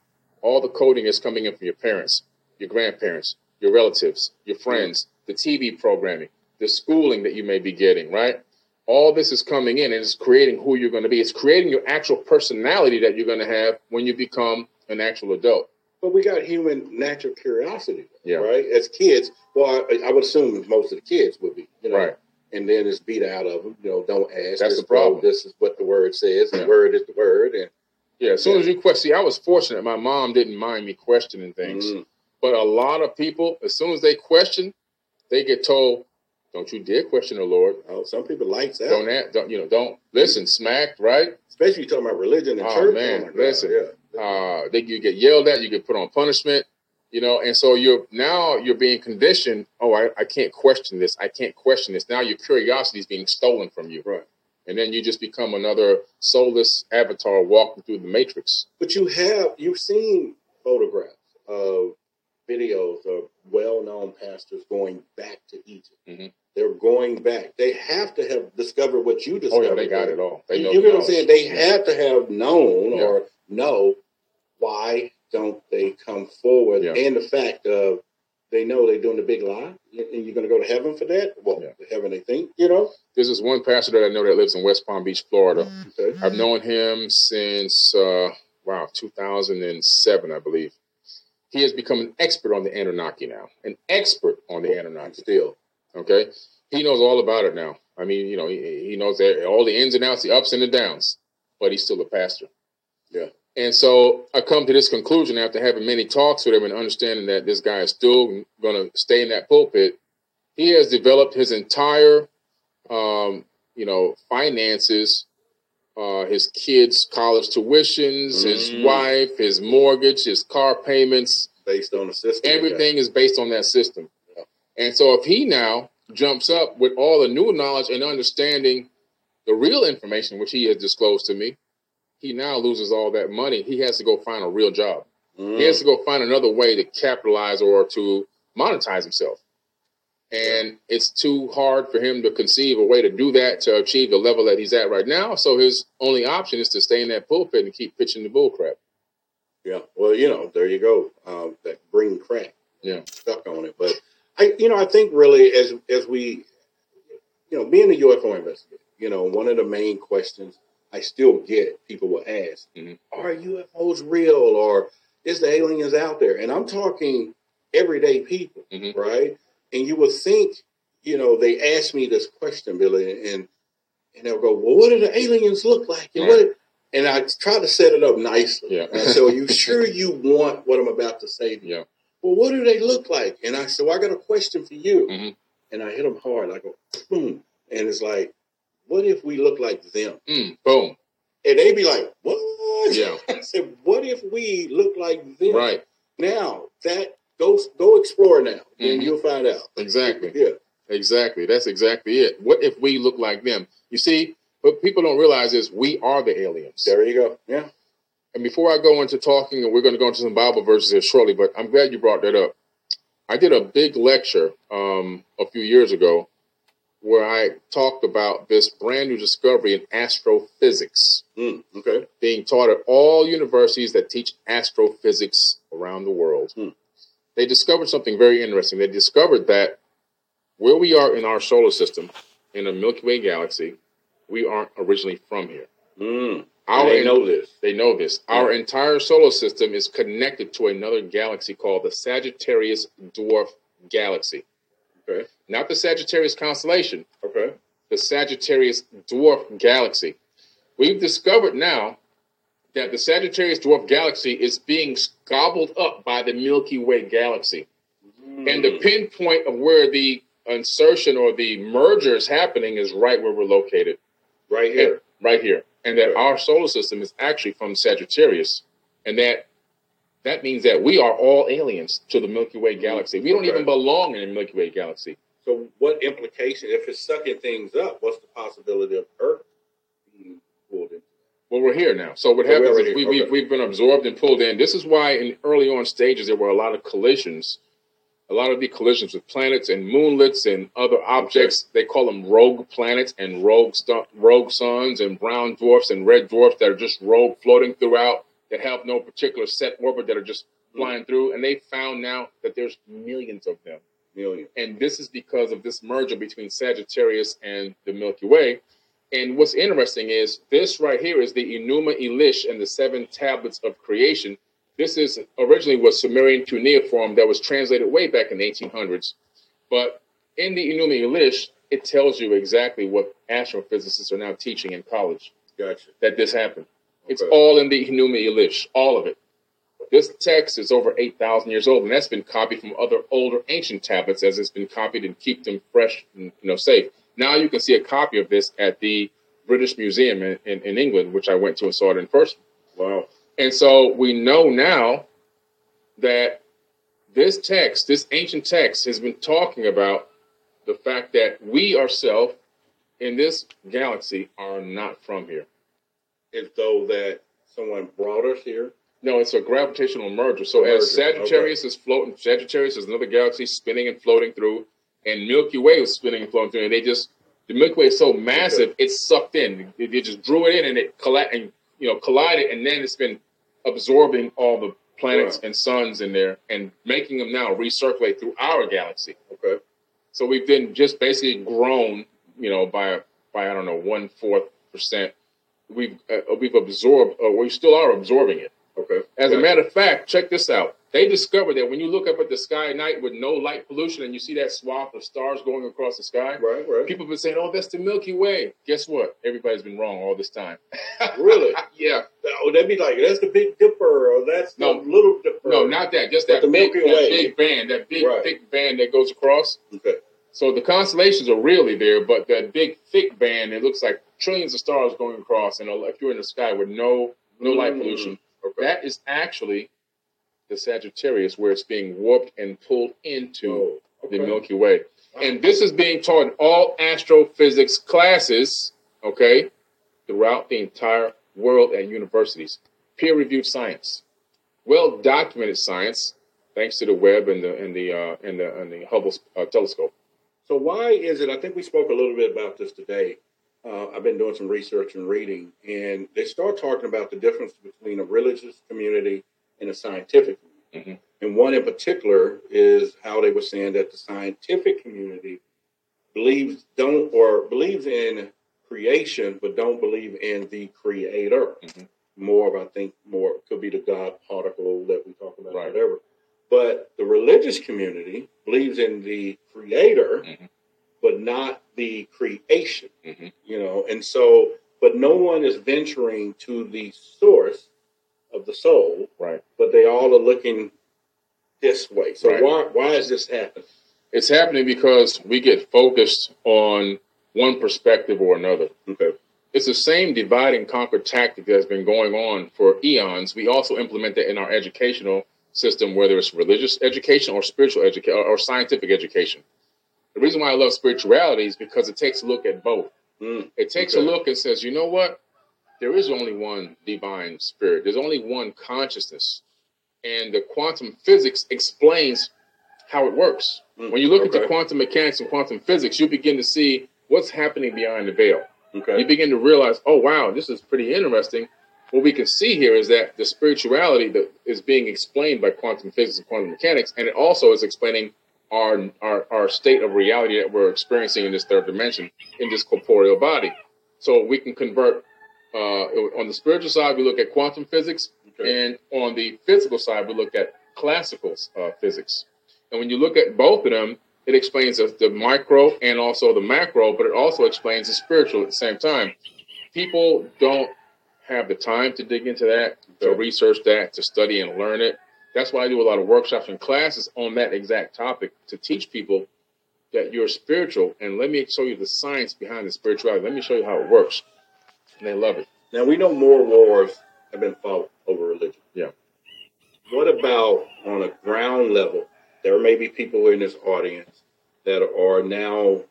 all the coding is coming in from your parents, your grandparents, your relatives, your mm. friends, the TV programming, the schooling that you may be getting, right? All this is coming in and it's creating who you're going to be. It's creating your actual personality that you're going to have when you become an actual adult. But we got human natural curiosity, Yeah. right? As kids, well, I, I would assume most of the kids would be, you know, Right. and then it's beat out of them. You know, don't ask. That's the problem. This is what the word says. Yeah. The word is the word, and Yeah, as soon as you question, see, I was fortunate. My mom didn't mind me questioning things. Mm. But a lot of people, as soon as they question, they get told, "Don't you dare question the Lord. oh, some people like that. Don't, act, don't you know? Don't listen." Smacked, right? Especially talking about religion and Oh, church. man, God, listen. yeah. Uh, they you get yelled at, you get put on punishment, you know, and so you're now you're being conditioned. Oh, I, I can't question this. I can't question this. Now your curiosity is being stolen from you, Right. and then you just become another soulless avatar walking through the matrix. But you have you've seen photographs of videos of well-known pastors going back to Egypt. Mhm. They're going back. They have to have discovered what you discovered. Oh yeah, they got it all. They you know you the get what I'm saying? They knowledge. have to have known Yeah. or know why don't they come forward, Yeah. and the fact of they know they're doing the big lie, and you're going to go to heaven for that. Well, Yeah. heaven they think, you know. There's this one pastor that I know that lives in West Palm Beach, Florida. Okay. I've known him since uh, wow 2007, I believe. He has become an expert on the Anunnaki now, an expert on the Anunnaki. Still, Okay, he knows all about it now. I mean, you know, he, he knows all the ins and outs, the ups and the downs, but he's still a pastor. Yeah. And so I come to this conclusion after having many talks with him and understanding that this guy is still going to stay in that pulpit. He has developed his entire, um, you know, finances, uh, his kids' college tuitions, his Mm. wife, his mortgage, his car payments, based on the system. Everything is based on that system. And so if he now jumps up with all the new knowledge and understanding the real information which he has disclosed to me, he now loses all that money. He has to go find a real job. Mm. He has to go find another way to capitalize or to monetize himself. And it's too hard for him to conceive a way to do that to achieve the level that he's at right now. So his only option is to stay in that pulpit and keep pitching the bullcrap. Yeah. Well, you know, there you go. Um, that green crack. Yeah. Stuck on it. But I, you know, I think really as as we, you know, being a UFO investigator, you know, one of the main questions I still get people will ask, Mhm. are UFOs real or is the aliens out there? And I'm talking everyday people, Mhm. right? And you would think, you know, they asked me this question, Billy, and and they'll go, "Well, what do the aliens look like?" And what? And I try to set it up nicely. Yeah. And "Are you sure you want what I'm about to say?" To you? Yeah. Well, what do they look like? And I said, "Well, I got a question for you." Mhm. And I hit them hard. I go, boom, and it's like, "What if we look like them?" Mm, boom. And they be like, "What?" Yeah. I said, "What if we look like them?" Right. Now that go go explore now, and Mhm. you'll find out. Exactly. Yeah. Exactly. That's exactly it. What if we look like them? You see, what people don't realize is we are the aliens. There you go. Yeah. And before I go into talking, and we're going to go into some Bible verses here shortly, but I'm glad you brought that up. I did a big lecture um, a few years ago where I talked about this brand new discovery in astrophysics Mm, okay. being taught at all universities that teach astrophysics around the world. Hmm. They discovered something very interesting. They discovered that where we are in our solar system, in the Milky Way galaxy, we aren't originally from here. Mm. Our they know this. they know this. Our entire solar system is connected to another galaxy called the Sagittarius Dwarf Galaxy. Okay. Not the Sagittarius constellation, Okay. the Sagittarius Dwarf Galaxy. We've discovered now that the Sagittarius Dwarf Galaxy is being gobbled up by the Milky Way galaxy. Mm. And the pinpoint of where the insertion or the merger is happening is right where we're located, right here. right here. And that our solar system is actually from Sagittarius. And that that means that we are all aliens to the Milky Way galaxy. We don't Okay. even belong in the Milky Way galaxy. So, what implication if it's sucking things up? What's the possibility of Earth being pulled in? Well, we're here now. So what So happens is we, Okay. we've been absorbed and pulled in. This is why in early on stages there were a lot of collisions, a lot of the collisions with planets and moonlets and other objects. They call them rogue planets and rogue rogue suns and brown dwarfs and red dwarfs that are just rogue floating throughout that have no particular set orbit that are just hmm. flying through. And they found now that there's millions of them Million. and this is because of this merger between Sagittarius and the Milky Way. And what's interesting is this right here is the Enuma Elish and the seven tablets of creation. This is originally was Sumerian cuneiform that was translated way back in the 1800s. But in the Enuma Elish, it tells you exactly what astrophysicists are now teaching in college Gotcha. that this happened. It's all in the Enuma Elish, all of it. This text is over 8,000 years old, and that's been copied from other older ancient tablets as it's been copied and keep them fresh and you know safe. Now you can see a copy of this at the British Museum in, in, in England, which I went to and saw it in person. Wow. And so we know now that this text, this ancient text, has been talking about the fact that we ourselves in this galaxy are not from here. As though that someone brought us here. No, it's a gravitational merger. So as Sagittarius is floating, Sagittarius is another galaxy spinning and floating through, and Milky Way is spinning and floating through, and they just the Milky Way is so massive, it's sucked in. They, just drew it in, and it colla- and you know collided, and then it's been absorbing all the planets Right. and suns in there and making them now recirculate through our galaxy. Okay. So we've been just basically grown, you know, by by I don't know one fourth percent. We've uh, we've absorbed, or we still are absorbing it. Okay. As a matter of fact, check this out. They discovered that when you look up at the sky at night with no light pollution and you see that swath of stars going across the sky, Right. Right. people have been saying, "Oh, that's the Milky Way." Guess what? Everybody's been wrong all this time. Really? yeah. Oh, that'd be like that's the Big Dipper, or that's No. the Little Dipper. No, not that. Just that the big, Milky that Way. big band, that big Right. thick band that goes across. Okay. So the constellations are really there, but that big thick band, it looks like trillions of stars going across, and if you're in the sky with no no light Mm. pollution, Okay. that is actually the Sagittarius, where it's being warped and pulled into Oh, the. Milky Way. And this is being taught in all astrophysics classes, okay, throughout the entire world at universities. Peer reviewed science, well documented science, thanks to the web and the and the uh, and the and the Hubble uh, telescope. So why is it? I think we spoke a little bit about this today. Uh, I've been doing some research and reading, and they start talking about the difference between a religious community and a scientific community. Mhm. And one in particular is how they were saying that the scientific community believes don't or believes in creation, but don't believe in the creator. Mhm. More of, I think, more could be the God particle that we talk about, Right. whatever. But the religious community believes in the creator, Mhm. but not the creation. Mhm. You know, And so, but no one is venturing to the source of the soul, Right. but they all are looking this way. So Right. why why is this happening? It's happening because we get focused on one perspective or another. Okay. It's the same divide and conquer tactic that's been going on for eons. We also implement that in our educational system, whether it's religious education or spiritual education or, scientific education. The reason why I love spirituality is because it takes a look at both. Mm, It takes Okay. a look and says, you know what? There is only one divine spirit. There's only one consciousness. And the quantum physics explains how it works. Mm, When you look okay. into quantum mechanics and quantum physics, you begin to see what's happening behind the veil. Okay. You begin to realize, oh, wow, this is pretty interesting. What we can see here is that the spirituality that is being explained by quantum physics and quantum mechanics, and it also is explaining our, our, our state of reality that we're experiencing in this third dimension, in this corporeal body. So we can convert, uh, on the spiritual side, we look at quantum physics, Okay. and on the physical side, we look at classical uh, physics. And when you look at both of them, it explains the, the micro and also the macro, but it also explains the spiritual at the same time. People don't have the time to dig into that, to Okay. research that, to study and learn it. That's why I do a lot of workshops and classes on that exact topic to teach people that you're spiritual. And let me show you the science behind the spirituality. Let me show you how it works. And they love it. Now we know more wars have been fought over religion. Yeah. What about on a ground level? There may be people in this audience that are now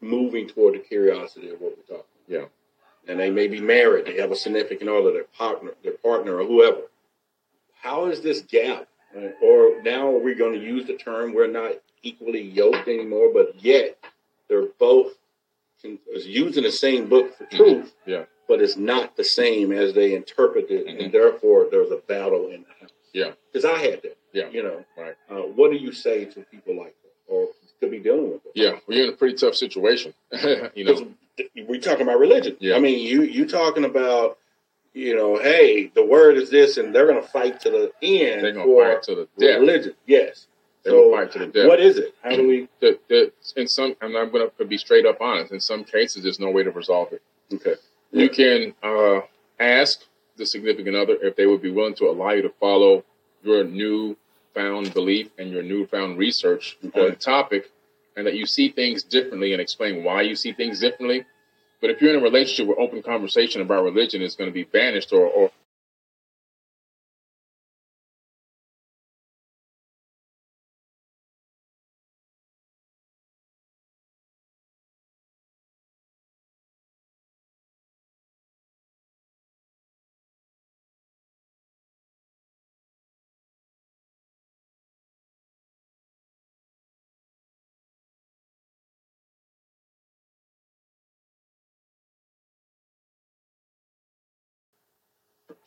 moving toward the curiosity of what we're talking. Yeah. And they may be married. They have a significant other, their partner, their partner, or whoever. How is this gap? right? Or now are we going to use the term we're not equally yoked anymore, but yet they're both is using the same book for truth Yeah. but it's not the same as they interpret it, Mhm. and therefore there's a battle in the house. Yeah. Because I had that. Yeah. You know. Right. Uh, what do you say to people like that, or could be dealing with it? Yeah. We're in a pretty tough situation. you know, we talking about religion. Yeah. I mean, you you talking about, you know, hey, the word is this, and they're going to fight to the end they're going to for fight to the death. religion. Yes. So, fight to the death. what is it? How do we? the, the, in some, and I'm going to be straight up honest. In some cases, there's no way to resolve it. Okay. You can uh, ask the significant other if they would be willing to allow you to follow your newfound belief and your newfound research Okay. on the topic, and that you see things differently and explain why you see things differently. But if you're in a relationship where open conversation about religion is going to be banished or, or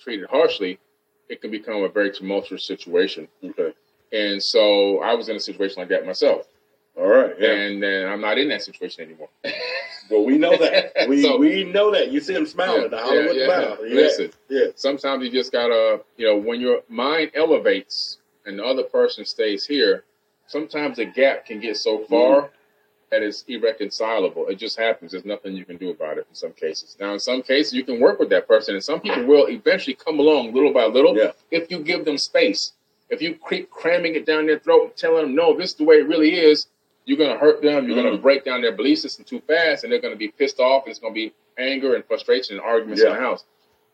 treated harshly, it can become a very tumultuous situation. Okay. And so I was in a situation like that myself. All right. Yeah. And then I'm not in that situation anymore. well, we know that. We So- we know that. You see him smiling at the Hollywood yeah, smile. yeah. Listen, Yeah. sometimes you just gotta, you know, when your mind elevates and the other person stays here, sometimes the gap can get so far mm. That it's irreconcilable. It just happens. There's nothing you can do about it in some cases. Now, in some cases, you can work with that person, and some people will eventually come along little by little Yeah. if you give them space. If you keep cramming it down their throat, and telling them, no, this is the way it really is, you're going to hurt them. You're going to mm. break down their belief system too fast, and they're going to be pissed off, and it's going to be anger and frustration and arguments in the house.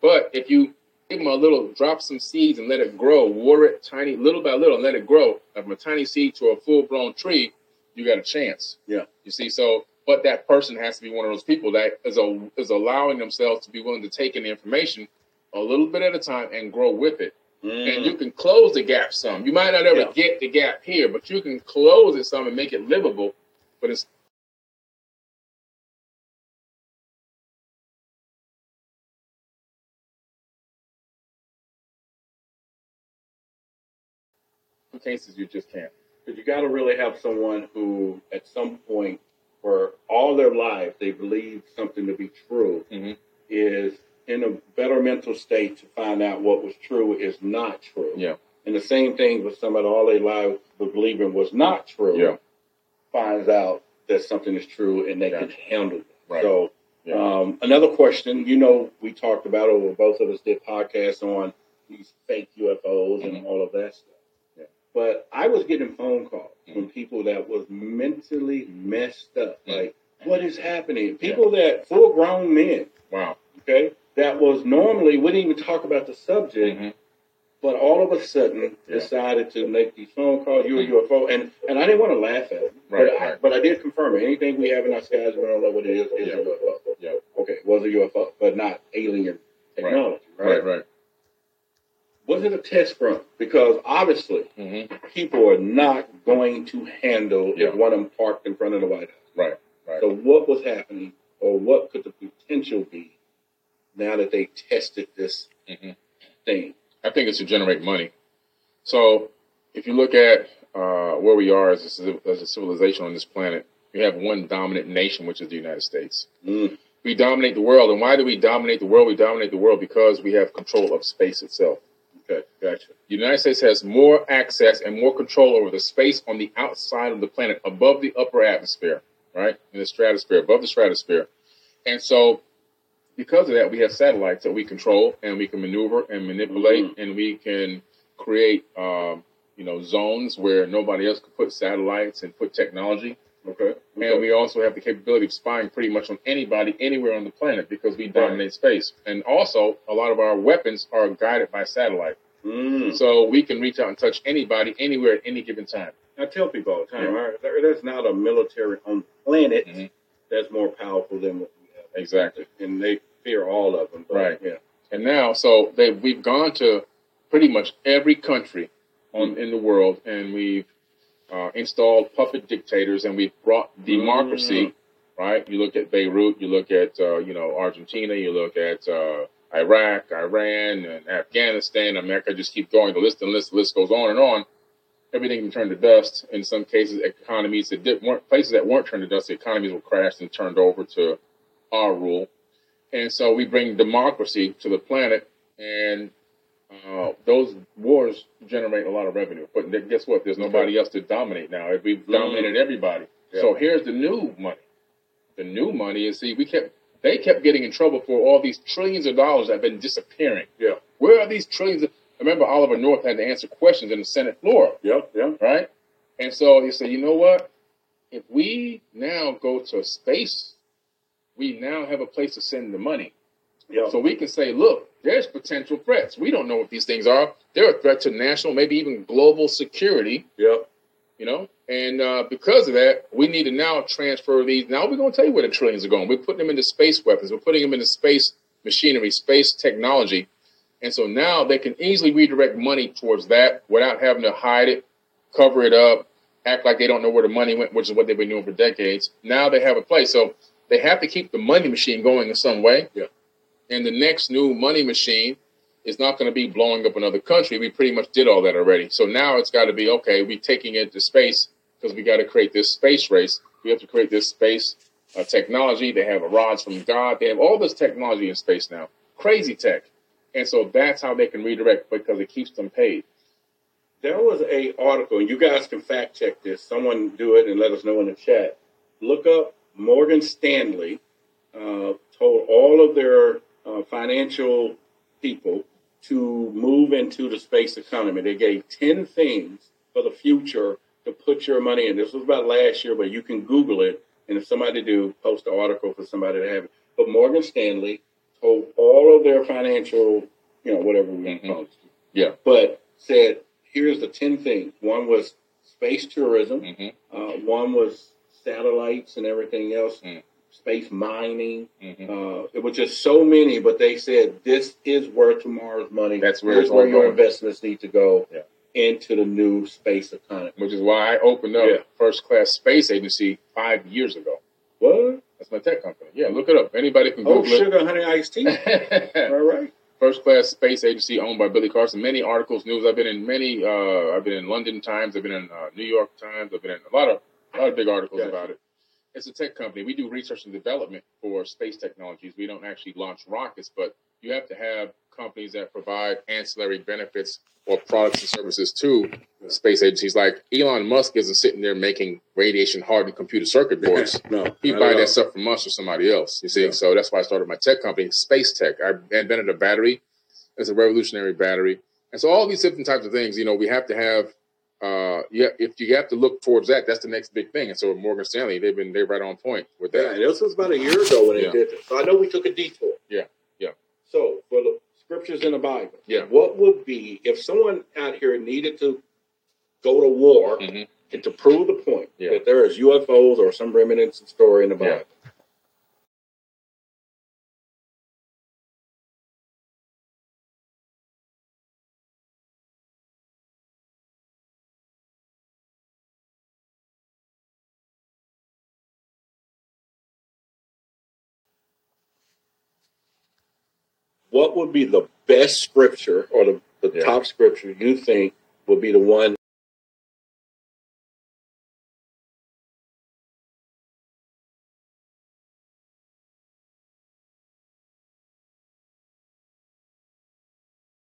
But if you give them a little, drop some seeds and let it grow, water it tiny, little by little, and let it grow from a tiny seed to a full blown tree, you got a chance. Yeah. You see, so but that person has to be one of those people that is a, is allowing themselves to be willing to take in the information a little bit at a time and grow with it. And mm. you can close the gap some. You might not ever Yeah. get the gap here, but you can close it some and make it livable. But it's some cases you just can't. But you got to really have someone who, at some point, for all their life, they believe something to be true, Mhm. is in a better mental state to find out what was true is not true. Yeah. And the same thing with somebody all their life believing was not true, Yeah. finds out that something is true and they Yeah. can handle it. Right. So Yeah. Um, another question, you know, we talked about, or both of us did podcasts on these fake UFOs and Mhm. all of that stuff. But I was getting phone calls Mhm. from people that was mentally messed up. Mhm. Like, what is happening? People that full grown men, Wow. okay, that was normally wouldn't even talk about the subject, hmm but all of a sudden Yeah. decided to make these phone calls. You a UFO, and and I didn't want to laugh at it, Right, but I, but I did confirm it. Anything we have in our skies, we don't know what it is. Is Yeah. a UFO. Yeah. Okay, was a UFO, but not alien technology, right? Right. Right. Was it a test run? Because obviously, hmm people are not going to handle Yeah. if one of them parked in front of the White House. Right. Right. So, what was happening, or what could the potential be now that they tested this hmm thing? I think it's to generate money. So if you look at uh, where we are as a, as a civilization on this planet, we have one dominant nation, which is the United States. Mm. We dominate the world. And why do we dominate the world? We dominate the world because we have control of space itself. Okay, gotcha. The United States has more access and more control over the space on the outside of the planet, above the upper atmosphere, right? In the stratosphere, above the stratosphere. And so, because of that, we have satellites that we control and we can maneuver and manipulate, and we can create, um, you know, zones where nobody else could put satellites and put technology. Okay. And we also have the capability of spying pretty much on anybody anywhere on the planet because we dominate space. And also, a lot of our weapons are guided by satellite. Mm. So we can reach out and touch anybody anywhere at any given time. I tell people all the time, Yeah. right, there, there's not a military on the planet Mhm. that's more powerful than what we have. Exactly. And they fear all of them. But, Right. Yeah. And now, so they we've gone to pretty much every country on in the world, and we've uh, installed puppet dictators, and we've brought democracy. Right? You look at Beirut, you look at uh, you know Argentina, you look at uh, Iraq, Iran, and Afghanistan. America just keep going. The list and list, the list goes on and on. Everything can turn to dust. In some cases, economies that did, weren't places that weren't turned to dust, the economies were crashed and turned over to our rule. And so we bring democracy to the planet, and uh, those wars generate a lot of revenue. But guess what? There's nobody else to dominate now. We've dominated everybody. So here's the new money. The new money is see, we kept they kept getting in trouble for all these trillions of dollars that have been disappearing. Yeah. Where are these trillions? Of, remember, Oliver North had to answer questions in the Senate floor Yep. Yep. right? And so he said, you know what? If we now go to space, we now have a place to send the money. Yep. So we can say, look, there's potential threats. We don't know what these things are. They're a threat to national, maybe even global security, yep. you know? And uh, because of that, we need to now transfer these. Now we're going to tell you where the trillions are going. We're putting them into space weapons. We're putting them into space machinery, space technology. And so now they can easily redirect money towards that without having to hide it, cover it up, act like they don't know where the money went, which is what they've been doing for decades. Now they have a place. So they have to keep the money machine going in some way. Yeah. And the next new money machine is not going to be blowing up another country. We pretty much did all that already. So now it's got to be okay, we're taking it to space because we got to create this space race. We have to create this space uh, technology. They have rods from God. They have all this technology in space now. Crazy tech. And so that's how they can redirect because it keeps them paid. There was a article, and you guys can fact check this. Someone do it and let us know in the chat. Look up Morgan Stanley uh, told all of their uh, financial people to move into the space economy. They gave ten things for the future to put your money in. This was about last year, but you can Google it, and if somebody do, post an article for somebody to have it. But Morgan Stanley told all of their financial, you know, whatever we want to call it, Yeah. but said, here's the 10 things. One was space tourism. hmm Uh, one was satellites and everything else, Mm. Space mining. hmm Uh, it was just so many, but they said this is where tomorrow's money. That's where Here's where your going. investments need to go Yeah. into the new space economy. Which is why I opened up Yeah. First Class Space Agency five years ago. What? That's my tech company. Yeah, look it up. Anybody can go. Oh, Google sugar, honey, iced tea. All right. First Class Space Agency owned by Billy Carson. Many articles, news. I've been in many. Uh, I've been in London Times. I've been in uh, New York Times. I've been in a lot of a lot of big articles Gotcha. about it. It's a tech company. We do research and development for space technologies. We don't actually launch rockets, but you have to have companies that provide ancillary benefits or products and services to space agencies. Like Elon Musk isn't sitting there making radiation hardened computer circuit boards. no, He buy that stuff from us or somebody else. You see, so that's why I started my tech company, Space Tech. I invented a battery. It's a revolutionary battery, and so all these different types of things. You know, we have to have. Uh, yeah, if you have to look towards that, that's the next big thing. And so Morgan Stanley, they've been they're right on point with Yeah, that. and this was about a year ago when they Yeah. did this. So I know we took a detour. Yeah, yeah. So for the scriptures in the Bible, Yeah. what would be if someone out here needed to go to war Mhm. and to prove the point Yeah. that there is UFOs or some remnants of story in the Yeah. Bible? What would be the best scripture or the, the Yeah. top scripture you think would be the one